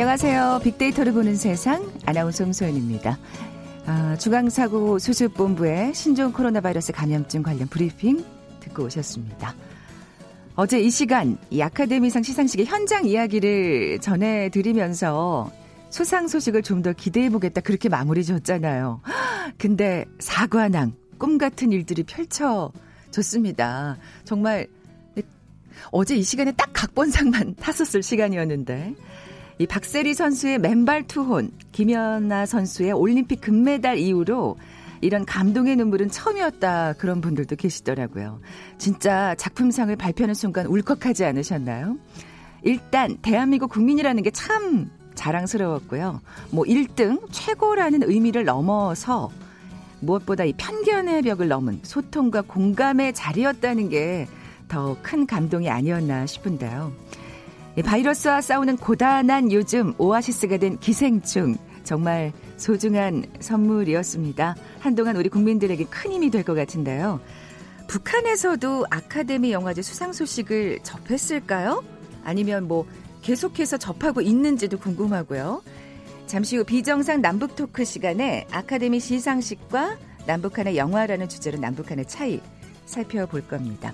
안녕하세요. 빅데이터를 보는 세상 아나운서 홍소연입니다. 아, 중앙사고 수습본부의 신종 코로나 바이러스 감염증 관련 브리핑 듣고 오셨습니다. 어제 이 시간 이 아카데미상 시상식의 현장 이야기를 전해드리면서 수상 소식을 좀 더 기대해보겠다 그렇게 마무리 졌잖아요. 근데 사관왕 꿈 같은 일들이 펼쳐졌습니다. 정말 어제 이 시간에 딱 각본상만 탔었을 시간이었는데 이 박세리 선수의 맨발 투혼, 김연아 선수의 올림픽 금메달 이후로 이런 감동의 눈물은 처음이었다 그런 분들도 계시더라고요. 진짜 작품상을 발표하는 순간 울컥하지 않으셨나요? 일단 대한민국 국민이라는 게 참 자랑스러웠고요. 뭐 1등 최고라는 의미를 넘어서 무엇보다 이 편견의 벽을 넘은 소통과 공감의 자리였다는 게 더 큰 감동이 아니었나 싶은데요. 바이러스와 싸우는 고단한 요즘 오아시스가 된 기생충 정말 소중한 선물이었습니다. 한동안 우리 국민들에게 큰 힘이 될 것 같은데요. 북한에서도 아카데미 영화제 수상 소식을 접했을까요? 아니면 뭐 계속해서 접하고 있는지도 궁금하고요. 잠시 후 비정상 남북 토크 시간에 아카데미 시상식과 남북한의 영화라는 주제로 남북한의 차이 살펴볼 겁니다.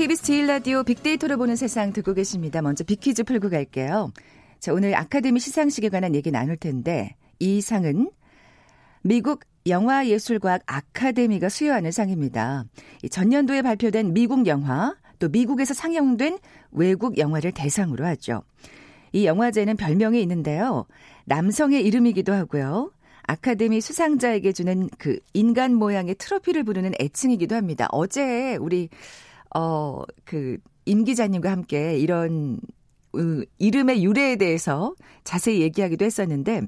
KBS 제일 라디오 빅데이터를 보는 세상 듣고 계십니다. 먼저 빅퀴즈 풀고 갈게요. 자, 오늘 아카데미 시상식에 관한 얘기 나눌 텐데 이 상은 미국 영화예술과학 아카데미가 수여하는 상입니다. 전년도에 발표된 미국 영화, 또 미국에서 상영된 외국 영화를 대상으로 하죠. 이 영화제는 별명이 있는데요. 남성의 이름이기도 하고요. 아카데미 수상자에게 주는 그 인간 모양의 트로피를 부르는 애칭이기도 합니다. 어제 우리 어, 그, 임 기자님과 함께 이런, 으, 이름의 유래에 대해서 자세히 얘기하기도 했었는데,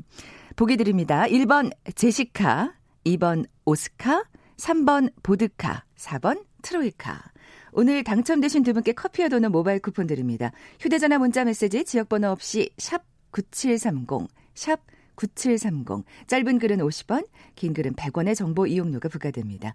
보기 드립니다. 1번 제시카, 2번 오스카, 3번 보드카, 4번 트로이카. 오늘 당첨되신 두 분께 커피와 도는 모바일 쿠폰 드립니다. 휴대전화 문자 메시지 지역번호 없이 샵 9730, 샵 9730. 짧은 글은 50원, 긴 글은 100원의 정보 이용료가 부과됩니다.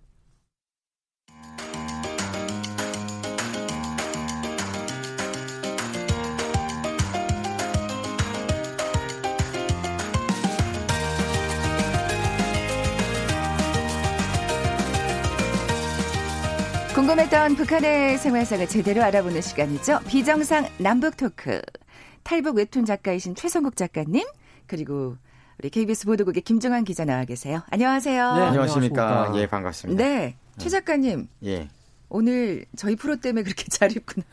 궁금했던 북한의 생활상을 제대로 알아보는 시간이죠. 비정상 남북 토크. 탈북 웹툰 작가이신 최성국 작가님, 그리고 우리 KBS 보도국의 김정환 기자 나와 계세요. 안녕하세요. 네, 안녕하십니까. 예, 반갑습니다. 네, 최 작가님. 예. 오늘 저희 프로 때문에 그렇게 잘 입구나.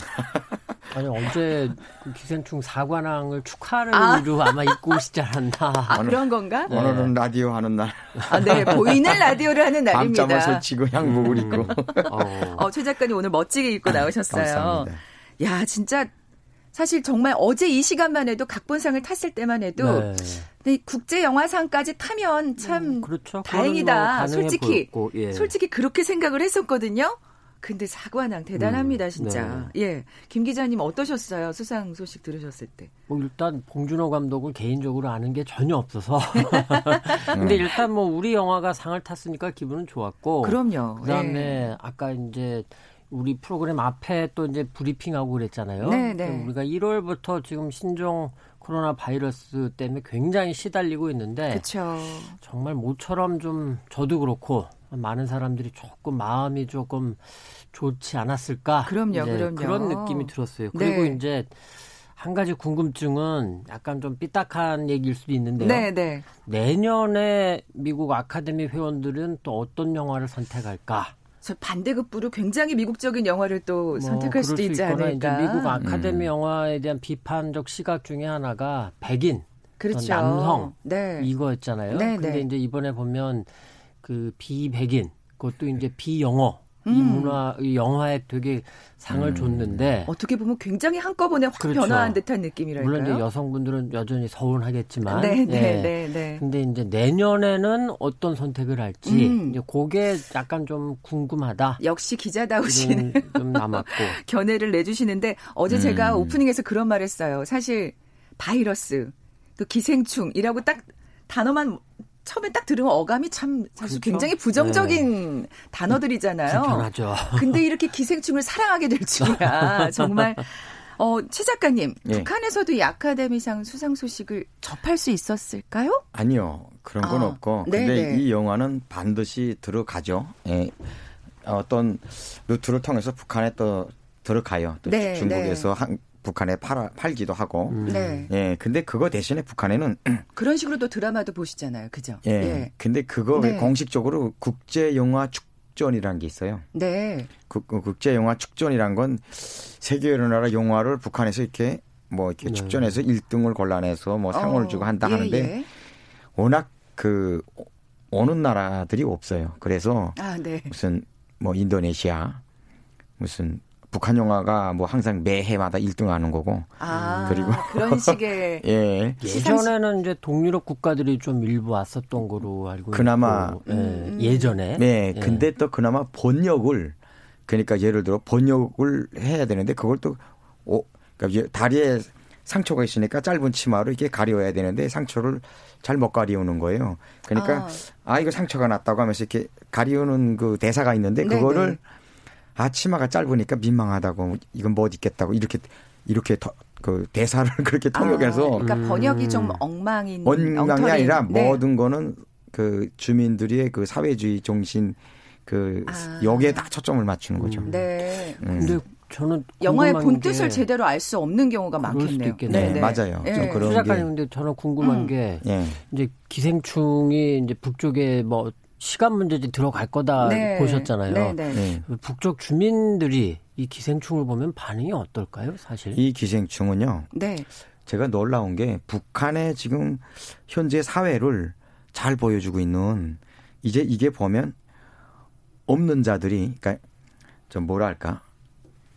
아니 어제 그 기생충 사관왕을 축하하는 아. 의미로 아 마 입고 오시지 않았나. 아, 그런 건가? 네. 오늘은 라디오 하는 날. 아, 네. 보이는 라디오를 하는 날입니다. 밤잠을 설치고 양복을 입고. 어. 어, 최 작가님 오늘 멋지게 입고 나오셨어요. 감사합니다. 야, 진짜 사실 정말 어제 이 시간만 해도 각본상을 탔을 때만 해도 네. 국제 영화상까지 타면 참 음, 그렇죠. 다행이다. 뭐 솔직히 예. 솔직히 그렇게 생각을 했었거든요. 근데 사관왕 대단합니다, 음, 진짜. 네. 예. 김 기자님 어떠셨어요? 수상 소식 들으셨을 때? 뭐 일단 봉준호 감독을 개인적으로 아는 게 전혀 없어서. 근데 일단 뭐 우리 영화가 상을 탔으니까 기분은 좋았고. 그럼요. 그다음에 네. 아까 이제 우리 프로그램 앞에 또 이제 브리핑하고 그랬잖아요. 네, 네. 우리가 1월부터 지금 신종 코로나 바이러스 때문에 굉장히 시달리고 있는데 그쵸. 정말 모처럼 좀 저도 그렇고 많은 사람들이 조금 마음이 조금 좋지 않았을까? 그럼요, 그럼요. 그런 느낌이 들었어요. 그리고 네. 이제 한 가지 궁금증은 약간 좀 삐딱한 얘기일 수도 있는데요. 네, 네. 내년에 미국 아카데미 회원들은 또 어떤 영화를 선택할까? 저 반대급부로 굉장히 미국적인 영화를 또 뭐 선택할 수도 있지 않을까. 미국 아카데미 음. 영화에 대한 비판적 시각 중에 하나가 백인, 그렇죠. 남성 네. 이거였잖아요. 네, 근데 네. 이제 이번에 보면 그 비백인 그것도 이제 비영어 음. 이 문화 이 영화에 되게 상을 음. 줬는데 어떻게 보면 굉장히 한꺼번에 확 그렇죠. 변화한 듯한 느낌이랄까요. 물론 이제 여성분들은 여전히 서운하겠지만 네, 네, 예. 네, 네. 근데 이제 내년에는 어떤 선택을 할지 음. 이제 그게 약간 좀 궁금하다. 역시 기자다우신 좀 남았고 견해를 내주시는데 어제 음. 제가 오프닝에서 그런 말했어요. 사실 바이러스 또 기생충이라고 딱 단어만 처음에 딱 들으면 어감이 참 사실 그렇죠? 굉장히 부정적인 네. 단어들이잖아요. 불편하죠. 근데 이렇게 기생충을 사랑하게 될 줄이야. 정말 어, 최 작가님, 예. 북한에서도 이 아카데미상 수상 소식을 접할 수 있었을까요? 아니요. 그런 건 아, 없고. 네네. 근데 네. 이 영화는 반드시 들어가죠. 예. 어떤 루트를 통해서 북한에 또 들어가요. 또 네, 중국에서 네. 한, 북한에 팔아, 팔기도 하고. 음. 네. 예. 근데 그거 대신에 북한에는 그런 식으로 또 드라마도 보시잖아요. 그죠? 예. 예. 근데 그거 네. 공식적으로 국제 영화 축전이라는 게 있어요. 네. 그, 그 국제 영화 축전이란 건 세계 여러 나라 영화를 북한에서 이렇게 뭐 이렇게 네. 축전해서 1등을 골라내서 뭐 상을 어, 주고 한다 예, 하는데 예. 워낙 그 오는 나라들이 없어요. 그래서 아, 네. 무슨 뭐 인도네시아 무슨 북한 영화가 뭐 항상 매해마다 1등하는 거고. 아, 그리고 그런 식의 예. 예전에는 이제 동유럽 국가들이 좀 일부 왔었던 거로 알고 그나마 있고, 예. 음. 예 전에. 네, 예. 근데 또 그나마 번역을 그러니까 예를 들어 번역을 해야 되는데 그걸 또 오, 그러니까 다리에 상처가 있으니까 짧은 치마로 이렇게 가려야 되는데 상처를 잘 못 가리우는 거예요. 그러니까 아. 아. 이거 상처가 났다고 하면서 이렇게 가리우는 그 대사가 있는데 그거를 네네. 아 치마가 짧으니까 민망하다고 이건 못 입겠다고 이렇게 이렇게 더, 그 대사를 그렇게 통역해서 아, 그러니까 번역이 음. 좀 엉망인 엉망이. 아니라 네. 모든 거는 그 주민들의 그 사회주의 정신 그 아. 여기에 다 초점을 맞추는 거죠. 네. 음. 근데 저는 영화의 본 뜻을 제대로 알 수 없는 경우가 많겠네요. 네, 네, 맞아요. 네. 그런 작가님 근데 저는 궁금한 음. 게 네. 이제 기생충이 이제 북쪽에 뭐 시간 문제지 들어갈 거다 네. 보셨잖아요. 네, 네. 네. 북쪽 주민들이 이 기생충을 보면 반응이 어떨까요, 사실? 이 기생충은요. 네. 제가 놀라운 게 북한의 지금 현재 사회를 잘 보여주고 있는 이제 이게 보면 없는 자들이 그러니까 좀 뭐랄까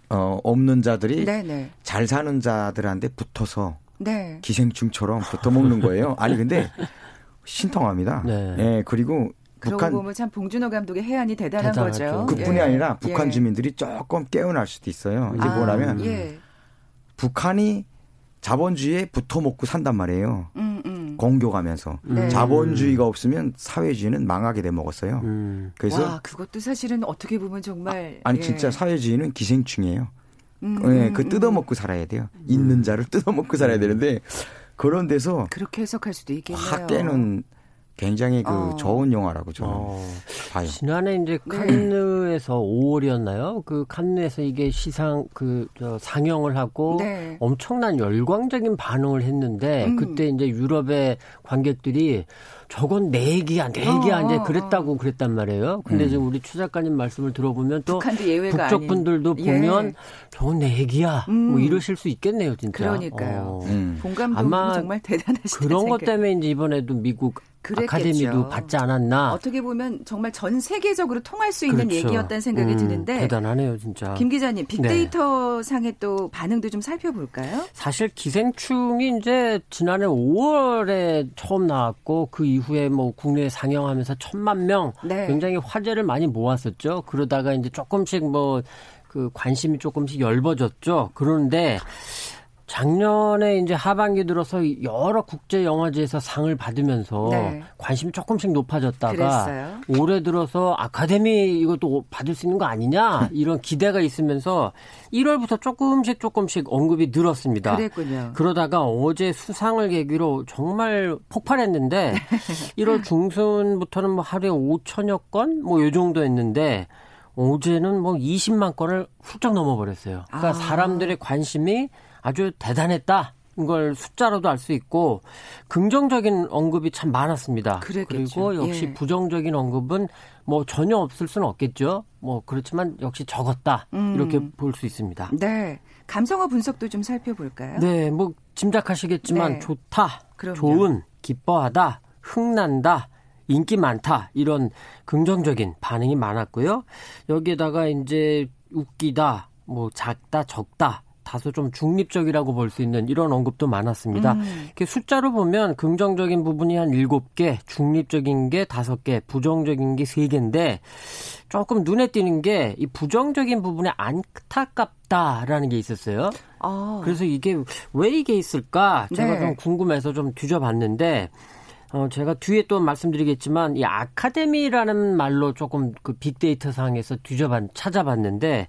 어 없는 자들이 네네. 네. 잘 사는 자들한테 붙어서 네. 기생충처럼 붙어 먹는 거예요. 아니 근데 신통합니다. 네. 네. 그리고 북한 보면 참 봉준호 감독의 해안이 대단한 대단하죠. 거죠. 그뿐이 예. 아니라 북한 예. 주민들이 조금 깨어날 수도 있어요. 이제 아, 뭐냐면 예. 북한이 자본주의에 붙어 먹고 산단 말이에요. 음, 음. 공교가면서 네. 자본주의가 없으면 사회주의는 망하게 돼 먹었어요. 음. 그래서 와, 그것도 사실은 어떻게 보면 정말 아, 니 예. 진짜 사회주의는 기생충이에요. 음, 네, 그 음, 뜯어먹고 살아야 돼요. 있는 자를 뜯어먹고 살아야 되는데 그런 데서 그렇게 해석할 수도 있겠네요. 학계는 굉장히 그 어. 좋은 영화라고 저는 어. 봐요. 지난해 이제 네. 칸느에서 네. 5월이었나요? 그 칸느에서 이게 시상 그저 상영을 하고 네. 엄청난 열광적인 반응을 했는데 음. 그때 이제 유럽의 관객들이 저건 내 얘기야, 내 얘기야, 어, 이제 그랬다고 그랬단 말이에요. 근데 음. 지금 우리 추 작가님 말씀을 들어보면 또 북쪽 분들도 예. 보면 저건 내 얘기야, 뭐 음. 뭐 이러실 수 있겠네요, 진짜. 그러니까요. 어. 음. 공감 아마 정말 대단하시다. 그런 것 때문에 이제 이번에도 미국 그랬겠죠. 아카데미도 받지 않았나. 어떻게 보면 정말 전 세계적으로 통할 수 있는 그렇죠. 얘기였다는 생각이 음, 드는데 대단하네요, 진짜. 김 기자님, 빅데이터 네. 상의 또 반응도 좀 살펴볼까요? 사실 기생충이 이제 지난해 5월에 처음 나왔고 그 이후에 뭐 국내에 상영하면서 천만 명 네. 굉장히 화제를 많이 모았었죠. 그러다가 이제 조금씩 뭐 그 관심이 조금씩 열버졌죠. 그런데 작년에 이제 하반기 들어서 여러 국제 영화제에서 상을 받으면서 네. 관심이 조금씩 높아졌다가 그랬어요? 올해 들어서 아카데미 이것도 받을 수 있는 거 아니냐 이런 기대가 있으면서 1월부터 조금씩 조금씩 언급이 늘었습니다. 그랬군요. 그러다가 어제 수상을 계기로 정말 폭발했는데 1월 중순부터는 뭐 하루에 5천여 건 뭐 요 정도 했는데 어제는 뭐 20만 건을 훌쩍 넘어버렸어요. 그러니까 아. 사람들의 관심이 아주 대단했다. 걸 숫자로도 알 수 있고 긍정적인 언급이 참 많았습니다. 그랬겠죠. 그리고 역시 예. 부정적인 언급은 뭐 전혀 없을 수는 없겠죠. 뭐 그렇지만 역시 적었다 음. 이렇게 볼 수 있습니다. 네, 감성어 분석도 좀 살펴볼까요? 네, 뭐 짐작하시겠지만 네. 좋다, 그럼요. 좋은, 기뻐하다, 흥난다. 인기 많다 이런 긍정적인 반응이 많았고요. 여기에다가 이제 웃기다, 뭐 작다, 적다 다소 좀 중립적이라고 볼 수 있는 이런 언급도 많았습니다. 음. 이렇게 숫자로 보면 긍정적인 부분이 한 7개, 중립적인 게 5개, 부정적인 게 3개인데 조금 눈에 띄는 게 이 부정적인 부분에 안타깝다라는 게 있었어요. 아. 그래서 이게 왜 이게 있을까 제가 네. 좀 궁금해서 좀 뒤져봤는데 어, 제가 뒤에 또 말씀드리겠지만, 이 아카데미라는 말로 조금 그 빅데이터 상에서 뒤져봤, 찾아봤는데,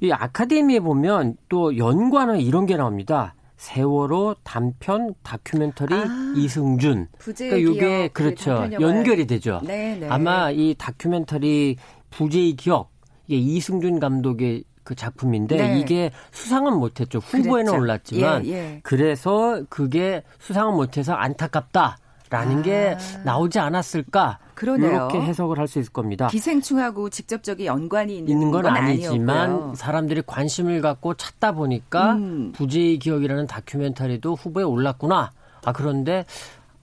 이 아카데미에 보면 또 연관은 이런 게 나옵니다. 세월호 단편 다큐멘터리 아, 이승준. 그러니까 이게 그렇죠. 연결이 되죠. 네네. 네. 아마 이 다큐멘터리 부재의 기억 이게 이승준 감독의 그 작품인데 네. 이게 수상은 못했죠. 후보에는 그랬죠. 올랐지만 예, 예. 그래서 그게 수상은 못해서 안타깝다. 라는 아. 게 나오지 않았을까? 그러네요. 이렇게 해석을 할 수 있을 겁니다. 기생충하고 직접적인 연관이 있는, 있는 건, 건 아니지만 아니었고요. 사람들이 관심을 갖고 찾다 보니까 음. 부재의 기억이라는 다큐멘터리도 후보에 올랐구나. 아 그런데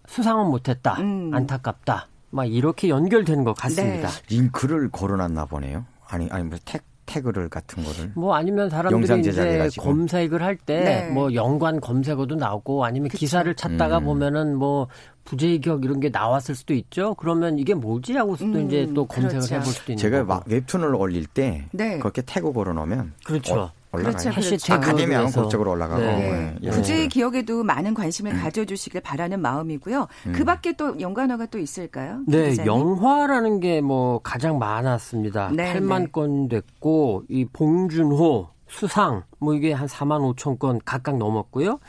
수상은 못했다. 음. 안타깝다. 막 이렇게 연결되는 것 같습니다. 네. 링크를 걸어놨나 보네요. 아니 아니 뭐 택, 태그를 같은 거를 뭐 아니면 사람들이 이제 검색을 할 때뭐 네. 연관 검색어도 나오고 아니면 그쵸. 기사를 찾다가 음. 보면은 뭐 부재기억 이런 게 나왔을 수도 있죠. 그러면 이게 뭐지 하고 또 음, 이제 또 검색을 그렇죠. 해볼 수도 있는 제가 거고. 웹툰을 올릴 때 네. 그렇게 태그 걸어놓으면 그렇죠. 어, 올라가요. 그렇죠, 그렇죠. 아카데미하고 법적으로 올라가고. 네. 네. 부재의 기억에도 많은 관심을 음. 가져주시길 바라는 마음이고요. 음. 그 밖에 또 연관어가 또 있을까요? 네, 기자님? 영화라는 게 뭐 가장 많았습니다. 네, 8만 건 됐고, 이 봉준호, 수상 뭐 이게 한 4만 5천 건 각각 넘었고요.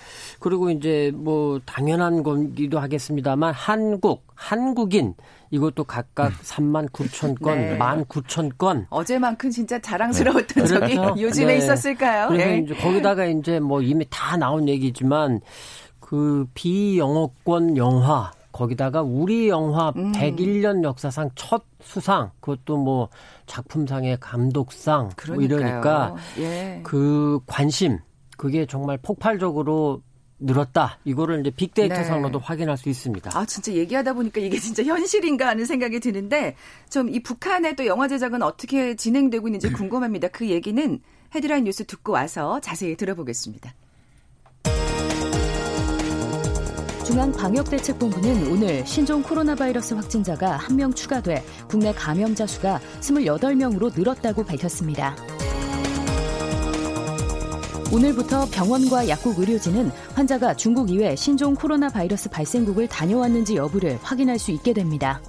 그리고 이제 뭐 당연한 건기도 하겠습니다만 한국, 한국인 이것도 각각 3만 9천 건, 네. 1만 9천 건. 어제만큼 진짜 자랑스러웠던 네. 적이 그렇죠? 요즘에 네. 있었을까요? 그래서 네. 이제 거기다가 이제 뭐 이미 다 나온 얘기지만 그 비영어권 영화 거기다가 우리 영화 음. 101년 역사상 첫 수상 그것도 뭐 작품상의 감독상 뭐 이러니까 예. 그 관심 그게 정말 폭발적으로 늘었다. 이거를 이제 빅데이터상으로도 네. 확인할 수 있습니다. 아, 진짜 얘기하다 보니까 이게 진짜 현실인가 하는 생각이 드는데 좀 이 북한의 또 영화 제작은 어떻게 진행되고 있는지 궁금합니다. 그 얘기는 헤드라인 뉴스 듣고 와서 자세히 들어보겠습니다. 중앙방역대책본부는 오늘 신종 코로나 바이러스 확진자가 한명 추가돼 국내 감염자 수가 28명으로 늘었다고 밝혔습니다. 오늘부터 병원과 약국 의료진은 환자가 중국 이외 신종 코로나 바이러스 발생국을 다녀왔는지 여부를 확인할 수 있게 됩니다.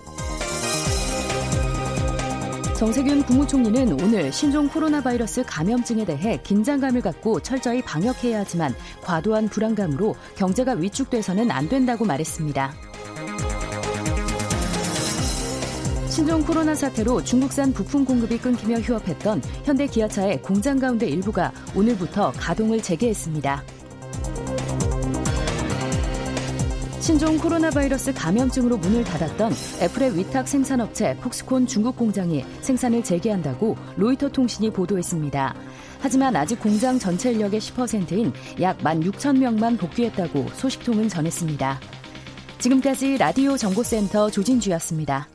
정세균 국무총리는 오늘 신종 코로나 바이러스 감염증에 대해 긴장감을 갖고 철저히 방역해야 하지만 과도한 불안감으로 경제가 위축돼서는 안 된다고 말했습니다. 신종 코로나 사태로 중국산 부품 공급이 끊기며 휴업했던 현대 기아차의 공장 가운데 일부가 오늘부터 가동을 재개했습니다. 신종 코로나 바이러스 감염증으로 문을 닫았던 애플의 위탁 생산업체 폭스콘 중국 공장이 생산을 재개한다고 로이터 통신이 보도했습니다. 하지만 아직 공장 전체 인력의 10%인 약 16,000명만 복귀했다고 소식통은 전했습니다. 지금까지 라디오 정보센터 조진주였습니다.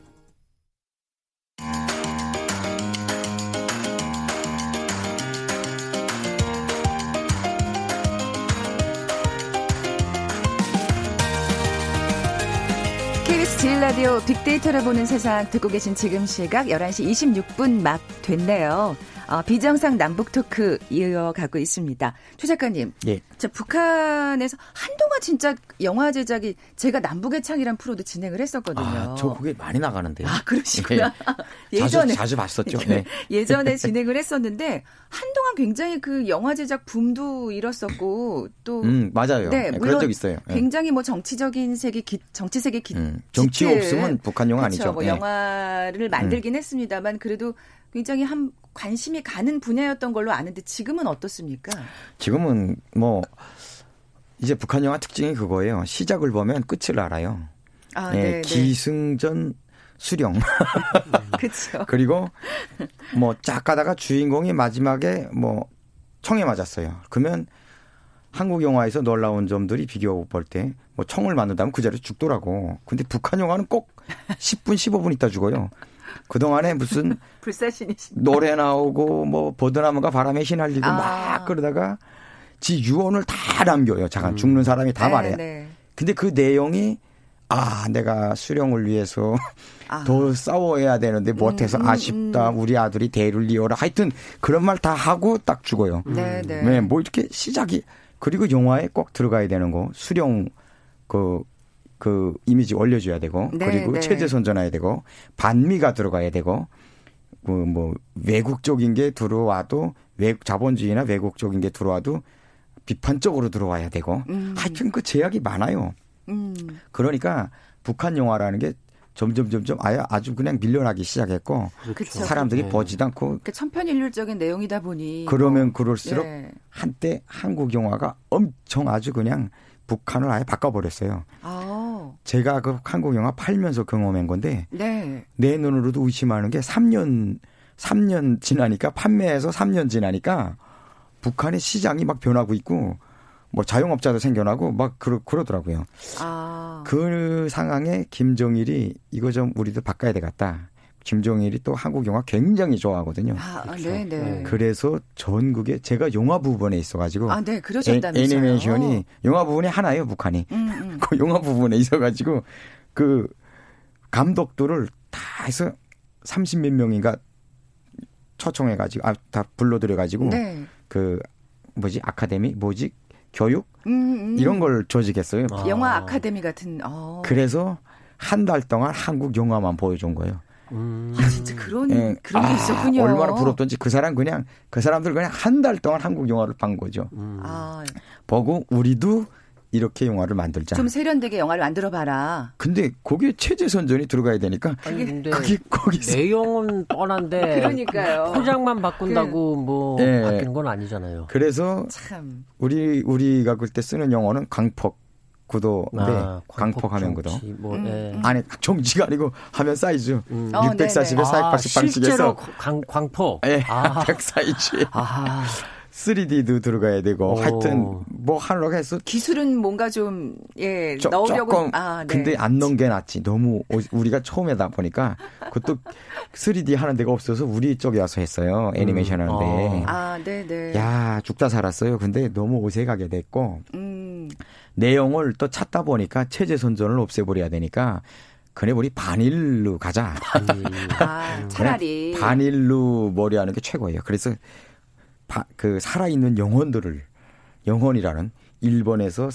라디오 빅데이터를 보는 세상 듣고 계신 지금 시각 11시 26분 막 됐네요. 어, 비정상 남북 토크 이어가고 있습니다. 최 작가님. 예. 자, 북한에서 한동안 진짜 영화 제작이 제가 남북의 창이란 프로도 진행을 했었거든요. 아, 저 그게 많이 나가는데요. 아, 그러시구나. 예. 예전에. 자주, 자주 봤었죠. 네. 예전에 진행을 했었는데 한동안 굉장히 그 영화 제작 붐도 일었었고 또. 음, 맞아요. 네, 물론 그런 적 있어요. 네. 굉장히 뭐 정치적인 세계, 기, 정치 세계 기, 음, 정치 없으면 북한 영화 그렇죠. 아니죠. 뭐 네. 영화를 만들긴 음. 했습니다만 그래도 굉장히 한 관심이 가는 분야였던 걸로 아는데 지금은 어떻습니까? 지금은 뭐 이제 북한 영화 특징이 그거예요. 시작을 보면 끝을 알아요. 아, 네, 네. 기승전 수령. 그렇죠. 그리고 뭐 쫙 가다가 주인공이 마지막에 뭐 총에 맞았어요. 그러면 한국 영화에서 놀라운 점들이 비교 볼 때 뭐 총을 맞는다면 그 자리에 죽더라고. 근데 북한 영화는 꼭 10분 15분 있다 죽어요. 그동안에 무슨 노래 나오고 뭐 버드나무가 바람에 휘날리고 아. 막 그러다가 지 유언을 다 남겨요. 잠깐 음. 죽는 사람이 다 네, 말해. 네. 근데 그 내용이 아, 내가 수령을 위해서 아. 더 싸워야 되는데 못해서 음, 음, 아쉽다. 음. 우리 아들이 대를 이어라. 하여튼 그런 말 다 하고 딱 죽어요. 네, 네. 네, 뭐 이렇게 시작이 그리고 영화에 꼭 들어가야 되는 거 수령 그 그 이미지 올려줘야 되고 네, 그리고 네. 체제 선전해야 되고 반미가 들어가야 되고 그 뭐 외국적인 게 들어와도 외국 자본주의나 외국적인 게 들어와도 비판적으로 들어와야 되고 음. 하여튼 그 제약이 많아요. 음. 그러니까 북한 영화라는 게 점점 점점 아예 아주 그냥 밀려나기 시작했고 그렇죠. 사람들이 네. 보지도 않고 그 천편일률적인 내용이다 보니 그러면 뭐. 그럴수록 네. 한때 한국 영화가 엄청 아주 그냥 북한을 아예 바꿔버렸어요. 아. 제가 그 한국 영화 팔면서 경험한 건데 네. 내 눈으로도 의심하는 게 3년 3년 지나니까 판매해서 3년 지나니까 북한의 시장이 막 변하고 있고 뭐 자영업자도 생겨나고 막 그러, 그러더라고요. 아. 그 상황에 김정일이 이거 좀 우리도 바꿔야 되겠다. 김정일이 또 한국 영화 굉장히 좋아하거든요. 아, 그렇죠. 네, 네. 그래서 전국에 제가 영화 부분에 있어가지고 아, 네, 그러셨다면서요. 애니메이션이 영화 부분에 하나예요, 북한이. 음, 음. 그 영화 부분에 있어가지고 그 감독들을 다 해서 30 몇 명인가 초청해가지고 아, 다 불러들여가지고 네. 그 뭐지 아카데미 뭐지 교육 음, 음. 이런 걸 조직했어요. 아. 영화 아 카데미 같은. 어. 그래서 한 달 동안 한국 영화만 보여준 거예요. 음. 아 진짜 그런 네. 그런 게 아, 있었군요. 얼마나 부럽던지 그 사람 그냥 그 사람들 그냥 한 달 동안 한국 영화를 본 거죠. 음. 아. 보고 우리도 이렇게 영화를 만들자. 좀 세련되게 영화를 만들어 봐라. 근데 거기에 체제 선전이 들어가야 되니까 아니, 근데 그게 거기 내용은 뻔한데 그러니까요. 포장만 바꾼다고 그, 뭐 네. 바뀌는 건 아니잖아요. 그래서 참 우리 우리가 그때 쓰는 영어는 강폭 구도인데 아, 강폭 하면 구도. 뭐, 음. 네. 아니 정지가 아니고 화면 사이즈 음. 640에 어, 480 아, 방식에서 광, 광폭. 예, 아. 100 사이즈. 아. 3D도 들어가야 되고 오. 하여튼 뭐 하려고 해서 기술은 뭔가 좀 예 넣으려고 조금 아, 네. 근데 안 넣은 게 낫지 너무 우리가 처음에다 보니까 그것도 3D 하는 데가 없어서 우리 쪽에 와서 했어요 애니메이션 음. 하는데 아 네네 야 죽다 살았어요 근데 너무 어색하게 됐고 음. 내용을 또 찾다 보니까 체제 선전을 없애버려야 되니까 그래 우리 반일로 가자. 반일. 아, 차라리 반일로 머리 하는 게 최고예요. 그래서 바, 그 살아있는 영혼들을 영혼이라는 일본에서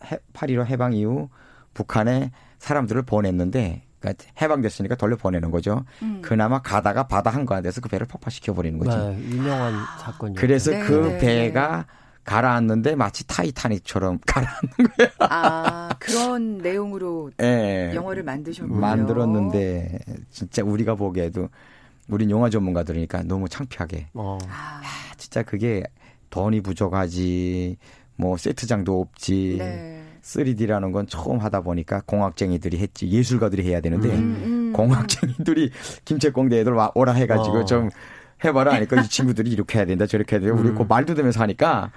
8.15 해방 이후 북한에 사람들을 보냈는데 그러니까 해방됐으니까 돌려 보내는 거죠. 음. 그나마 가다가 바다 한가운데서 그 배를 폭파시켜 버리는 거죠. 네, 유명한 사건이죠. 그래서 네, 그 네, 네. 배가 가라앉는데 마치 타이타닉처럼 가라앉는 거예요. 아 그런 내용으로 네, 영화를 만드셨군요. 만들었는데 진짜 우리가 보기에도 우린 영화 전문가들이니까 너무 창피하게. 어. 아, 진짜 그게 돈이 부족하지, 뭐 세트장도 없지. 네. 3D라는 건 처음 하다 보니까 공학쟁이들이 했지 예술가들이 해야 되는데 음, 음. 공학쟁이들이 김채공대 애들 와 오라 해가지고 어. 좀 해봐라 하니까 이 친구들이 이렇게 해야 된다 저렇게 해야 된다 우리 음. 그 말도 되면서 하니까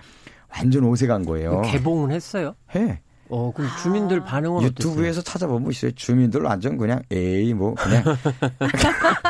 완전 오색한 거예요. 개봉은 했어요? 해. 어, 그럼 주민들 아. 반응은 유튜브에서 어땠어요? 찾아보면 있어요. 주민들 완전 그냥 에이 뭐 그냥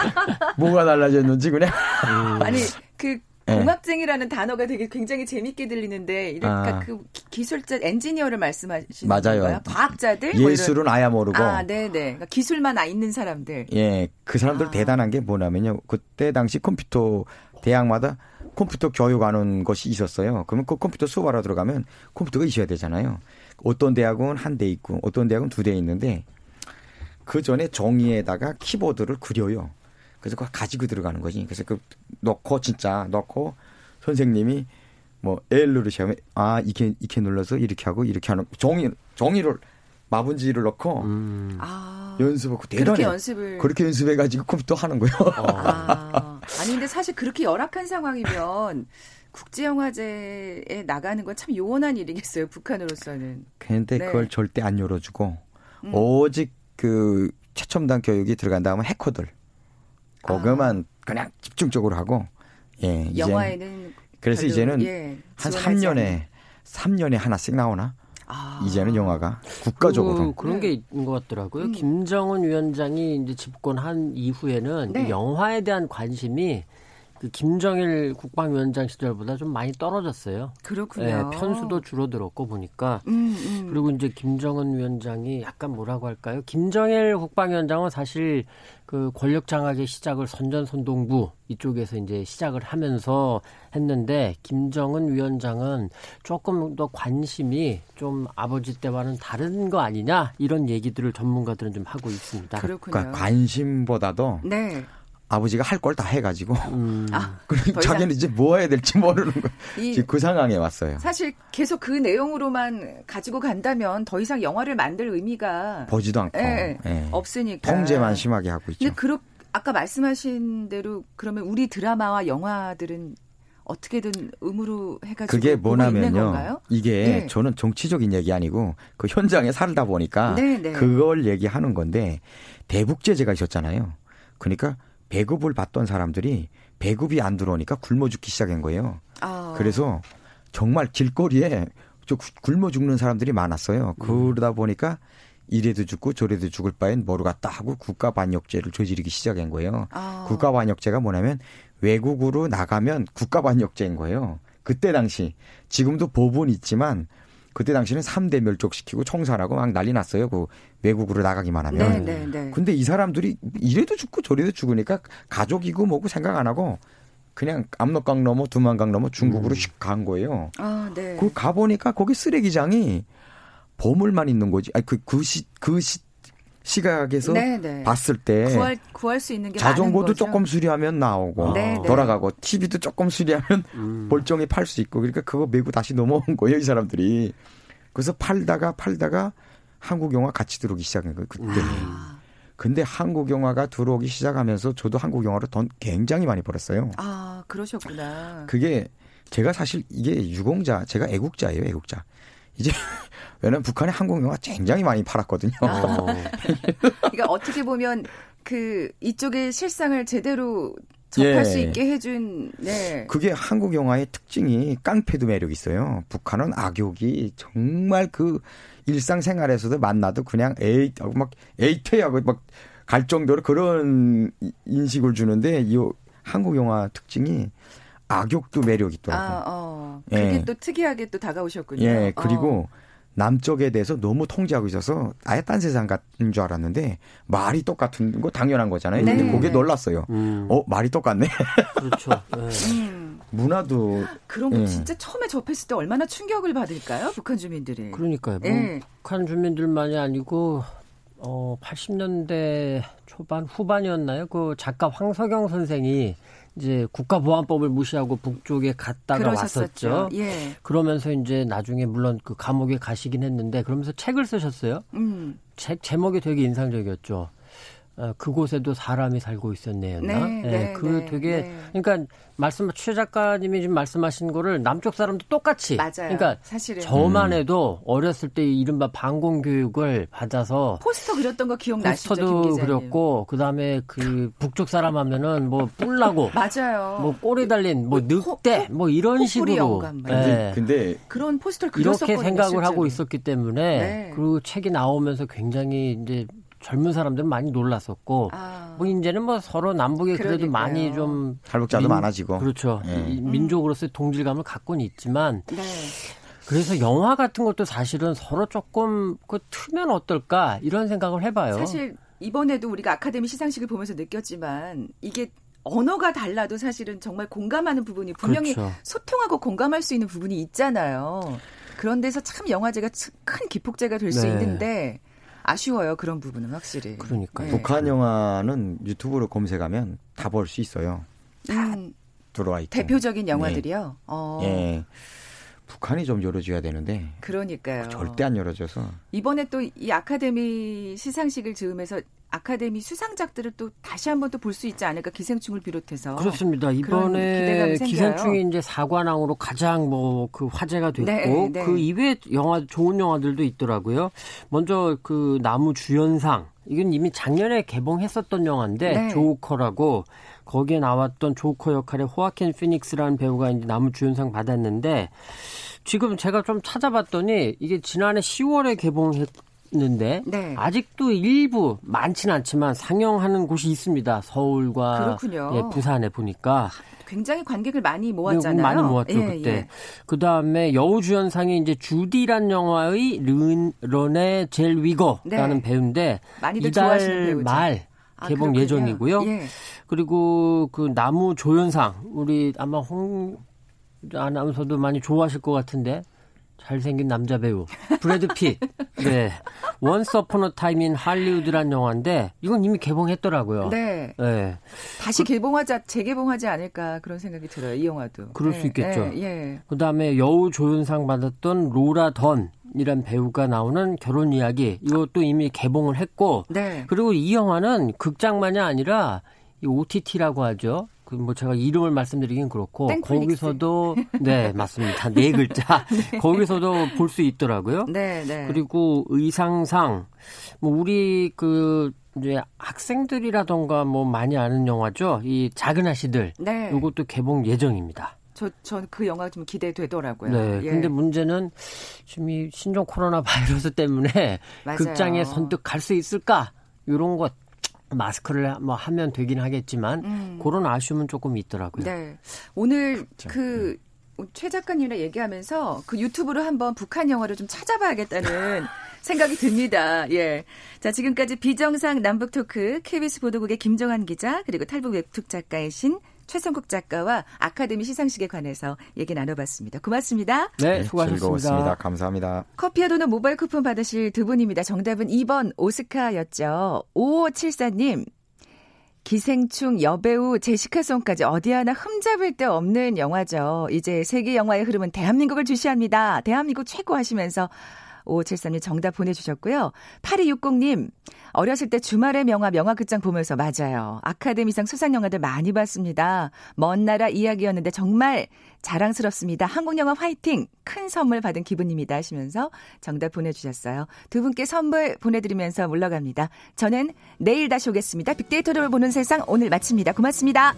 뭐가 달라졌는지 그냥 음. 아니 그 네. 공학쟁이라는 단어가 되게 굉장히 재밌게 들리는데 이러니까 아. 그 기술자 엔지니어를 말씀하시는 맞아요. 건가요? 과학자들 뭐 예술은 뭐 아야 모르고 아, 네, 네. 그러니까 기술만 아 있는 사람들. 예. 그 사람들 아. 대단한 게 뭐냐면요. 그때 당시 컴퓨터 대학마다 컴퓨터 교육하는 것이 있었어요. 그러면 그 컴퓨터 수업하러 들어가면 컴퓨터가 있어야 되잖아요. 어떤 대학은 한 대 있고 어떤 대학은 두 대 있는데 그 전에 종이에다가 키보드를 그려요. 그래서 그걸 가지고 들어가는 거지. 그래서 그 넣고 진짜 넣고 선생님이 뭐 L 누르시면 아 이렇게 이렇게 눌러서 이렇게 하고 이렇게 하는 종이 종이를 마분지를 넣고 음. 아, 연습하고 대단해. 그렇게 연습을 그렇게 연습해가지고 컴퓨터 하는 거예요. 아, 아니 근데 사실 그렇게 열악한 상황이면 국제영화제에 나가는 건 참 요원한 일이겠어요. 북한으로서는. 근데 네. 그걸 절대 안 열어주고 음. 오직 그 최첨단 교육이 들어간 다음에 해커들 그거만 아. 그냥 집중적으로 하고 예 영화에는 그래서 이제는 예, 한 3년에 3년에 하나씩 나오나 아. 이제는 영화가 국가적으로 그, 런 네. 게 있는 것 같더라고요. 음. 김정은 위원장이 이제 집권한 이후에는 네. 영화에 대한 관심이 그 김정일 국방위원장 시절보다 좀 많이 떨어졌어요. 그렇군요. 네, 편수도 줄어들었고 보니까 음, 음. 그리고 이제 김정은 위원장이 약간 뭐라고 할까요? 김정일 국방위원장은 사실 그 권력 장악의 시작을 선전선동부 이쪽에서 이제 시작을 하면서 했는데 김정은 위원장은 조금 더 관심이 좀 아버지 때와는 다른 거 아니냐 이런 얘기들을 전문가들은 좀 하고 있습니다. 그렇군요. 그러니까 관심보다도 네. 아버지가 할 걸 다 해가지고 음. 아, 자기는 이제 뭐 해야 될지 모르는 거. 그 상황에 왔어요. 사실 계속 그 내용으로만 가지고 간다면 더 이상 영화를 만들 의미가 보지도 않고 예, 예. 없으니까 통제만 심하게 하고 있죠. 근데 그렇 아까 말씀하신 대로 그러면 우리 드라마와 영화들은 어떻게든 의무로 해가지고 그게 뭐냐면요. 이게 네. 저는 정치적인 얘기 아니고 그 현장에 살다 보니까 네, 네. 그걸 얘기하는 건데 대북 제재가 있었잖아요. 그러니까 배급을 받던 사람들이 배급이 안 들어오니까 굶어 죽기 시작한 거예요. 아. 그래서 정말 길거리에 저 굶어 죽는 사람들이 많았어요. 그러다 보니까 이래도 죽고 저래도 죽을 바엔 뭐로 갔다 하고 국가 반역죄를 저지르기 시작한 거예요. 아. 국가 반역죄가 뭐냐면 외국으로 나가면 국가 반역죄인 거예요. 그때 당시 지금도 법은 있지만 그때 당시는 3대 멸족시키고 청산하고 막 난리 났어요. 그 외국으로 나가기만 하면. 네, 네, 네. 근데 이 사람들이 이래도 죽고 저래도 죽으니까 가족이고 뭐고 생각 안 하고 그냥 압록강 넘어 두만강 넘어 중국으로 음. 간 거예요. 아, 네. 그 가보니까 거기 쓰레기장이 보물만 있는 거지. 아니, 그, 그 시, 그 시, 시각에서 네네. 네. 봤을 때 구할, 구할 수 있는 게 자전거도 조금 수리하면 나오고. 네. 돌아가고 TV도 조금 수리하면 음. 멀쩡히 팔 수 있고 그러니까 그거 메고 다시 넘어온 거예요 이 사람들이 그래서 팔다가 팔다가 한국 영화 같이 들어오기 시작한 거예요 그때. 음. 근데 한국 영화가 들어오기 시작하면서 저도 한국 영화를 돈 굉장히 많이 벌었어요. 아 그러셨구나. 그게 제가 사실 이게 유공자 제가 애국자예요 애국자. 이제 왜냐면 북한에 한국 영화 굉장히 많이 팔았거든요. 아. 그러니까 어떻게 보면 그 이쪽의 실상을 제대로 접할 예. 수 있게 해준 네. 그게 한국 영화의 특징이 깡패도 매력 있어요. 북한은 악욕이 정말 그 일상생활에서도 만나도 그냥 에이 하고 막 에이테하고 막 갈 정도로 그런 인식을 주는데 이 한국 영화 특징이 악욕도 매력 있더라고요. 아, 어. 그게 예. 또 특이하게 또 다가오셨군요. 예, 그리고 어. 남쪽에 대해서 너무 통제하고 있어서 아예 딴 세상 같은 줄 알았는데 말이 똑같은 거 당연한 거잖아요. 네. 근데 그게 놀랐어요. 음. 어 말이 똑같네. 그렇죠. 네. 음. 문화도 그런 거 예. 진짜 처음에 접했을 때 얼마나 충격을 받을까요? 북한 주민들이. 그러니까요. 뭐 예. 북한 주민들만이 아니고 어 80년대 초반 후반이었나요? 그 작가 황석영 선생이 이제 국가보안법을 무시하고 북쪽에 갔다가 그러셨었죠. 왔었죠. 예. 그러면서 이제 나중에 물론 그 감옥에 가시긴 했는데 그러면서 책을 쓰셨어요. 음. 책 제목이 되게 인상적이었죠. 어, 그곳에도 사람이 살고 있었네였나? 네, 네, 네, 그 네, 되게 네. 그러니까 말씀 최 작가님이 지금 말씀하신 거를 남쪽 사람도 똑같이 맞아요. 그러니까 사실은 저만 음. 해도 어렸을 때 이른바 방공 교육을 받아서 포스터 그렸던 거 기억나시죠? 포스터도 그렸고 그다음에 그 북쪽 사람 하면은 뭐 뿔나고 맞아요. 뭐 꼬리 달린 뭐 늑대 뭐 이런 식으로 네. 근데 그런 포스터를 이렇게 생각을 실제로. 하고 있었기 때문에 네. 그 책이 나오면서 굉장히 이제 젊은 사람들은 많이 놀랐었고 아. 뭐 이제는 뭐 서로 남북에 그러니까요. 그래도 많이 좀 탈북자도 많아지고 그렇죠 네. 민족으로서의 동질감을 갖고는 있지만 네. 그래서 영화 같은 것도 사실은 서로 조금 그 틀면 어떨까 이런 생각을 해봐요. 사실 이번에도 우리가 아카데미 시상식을 보면서 느꼈지만 이게 언어가 달라도 사실은 정말 공감하는 부분이 분명히 그렇죠. 소통하고 공감할 수 있는 부분이 있잖아요. 그런 데서 참 영화제가 큰 기폭제가 될수 네. 있는데 아쉬워요. 그런 부분은 확실히. 그러니까 네. 북한 영화는 유튜브로 검색하면 다 볼 수 있어요. 다 음, 들어와 있고. 대표적인 영화들이요. 네. 어. 예. 북한이 좀 열어줘야 되는데. 그러니까요. 절대 안 열어줘서. 이번에 또 이 아카데미 시상식을 즈음해서 아카데미 수상작들을 또 다시 한번 또 볼 수 있지 않을까 기생충을 비롯해서 그렇습니다. 이번에 기생충이 이제 사관왕으로 가장 뭐 그 화제가 됐고 네, 네. 그 이외에 영화 좋은 영화들도 있더라고요. 먼저 그 나무 주연상 이건 이미 작년에 개봉했었던 영화인데 네. 조커라고 거기에 나왔던 조커 역할의 호아킨 피닉스라는 배우가 이제 나무 주연상 받았는데 지금 제가 좀 찾아봤더니 이게 지난해 10월에 개봉했 있는데 네. 아직도 일부 많지는 않지만 상영하는 곳이 있습니다. 서울과 예, 부산에 보니까 굉장히 관객을 많이 모았잖아요. 많이 모았죠 예, 그때. 예. 그 다음에 여우주연상이 이제 주디란 영화의 르, 르네 젤위거라는 네. 배우인데 이달 말 아, 개봉 아, 예정이고요. 예. 그리고 그 남우 조연상 우리 아마 홍 아나운서도 많이 좋아하실 것 같은데 잘생긴 남자 배우 브래드 핏. 네. 원스 어폰 어 타임 인 할리우드란 영화인데 이건 이미 개봉했더라고요. 네. 네. 다시 개봉하자 재개봉하지 않을까 그런 생각이 들어요. 이 영화도. 그럴 네. 수 있겠죠. 네. 예. 그다음에 여우 조연상 받았던 로라 던 이란 배우가 나오는 결혼 이야기 이것도 이미 개봉을 했고 네. 그리고 이 영화는 극장만이 아니라 이 OTT라고 하죠. 그 뭐 제가 이름을 말씀드리긴 그렇고 땡플릭스. 거기서도 네 맞습니다 네 글자 네. 거기서도 볼 수 있더라고요. 네, 네. 그리고 의상상 뭐 우리 그 이제 학생들이라던가 뭐 많이 아는 영화죠. 이 작은 아씨들. 네. 이것도 개봉 예정입니다. 저, 전 그 영화 좀 기대되더라고요. 네. 예. 근데 문제는 지금 이 신종 코로나 바이러스 때문에 맞아요. 극장에 선뜻 갈 수 있을까? 이런 것 마스크를 뭐 하면 되긴 하겠지만 음. 그런 아쉬움은 조금 있더라고요. 네. 오늘 그렇죠. 그 음. 최 작가님이랑 얘기하면서 그 유튜브로 한번 북한 영화를 좀 찾아봐야겠다는 생각이 듭니다. 예. 자, 지금까지 비정상 남북 토크 KBS 보도국의 김정환 기자 그리고 탈북 웹툰 작가이신 최성국 작가와 아카데미 시상식에 관해서 얘기 나눠봤습니다. 고맙습니다. 네, 네 수고하셨습니다. 즐거웠습니다. 감사합니다. 커피와 도넛 모바일 쿠폰 받으실 두 분입니다. 정답은 2번 오스카였죠. 5574님. 기생충, 여배우, 제시카송까지 어디 하나 흠잡을 데 없는 영화죠. 이제 세계 영화의 흐름은 대한민국을 주시합니다. 대한민국 최고 하시면서 5573님 정답 보내주셨고요. 8260님, 어렸을 때 주말의 명화, 명화극장 보면서 맞아요. 아카데미상 수상영화들 많이 봤습니다. 먼 나라 이야기였는데 정말 자랑스럽습니다. 한국영화 화이팅! 큰 선물 받은 기분입니다. 하시면서 정답 보내주셨어요. 두 분께 선물 보내드리면서 물러갑니다. 저는 내일 다시 오겠습니다. 빅데이터를 보는 세상 오늘 마칩니다. 고맙습니다.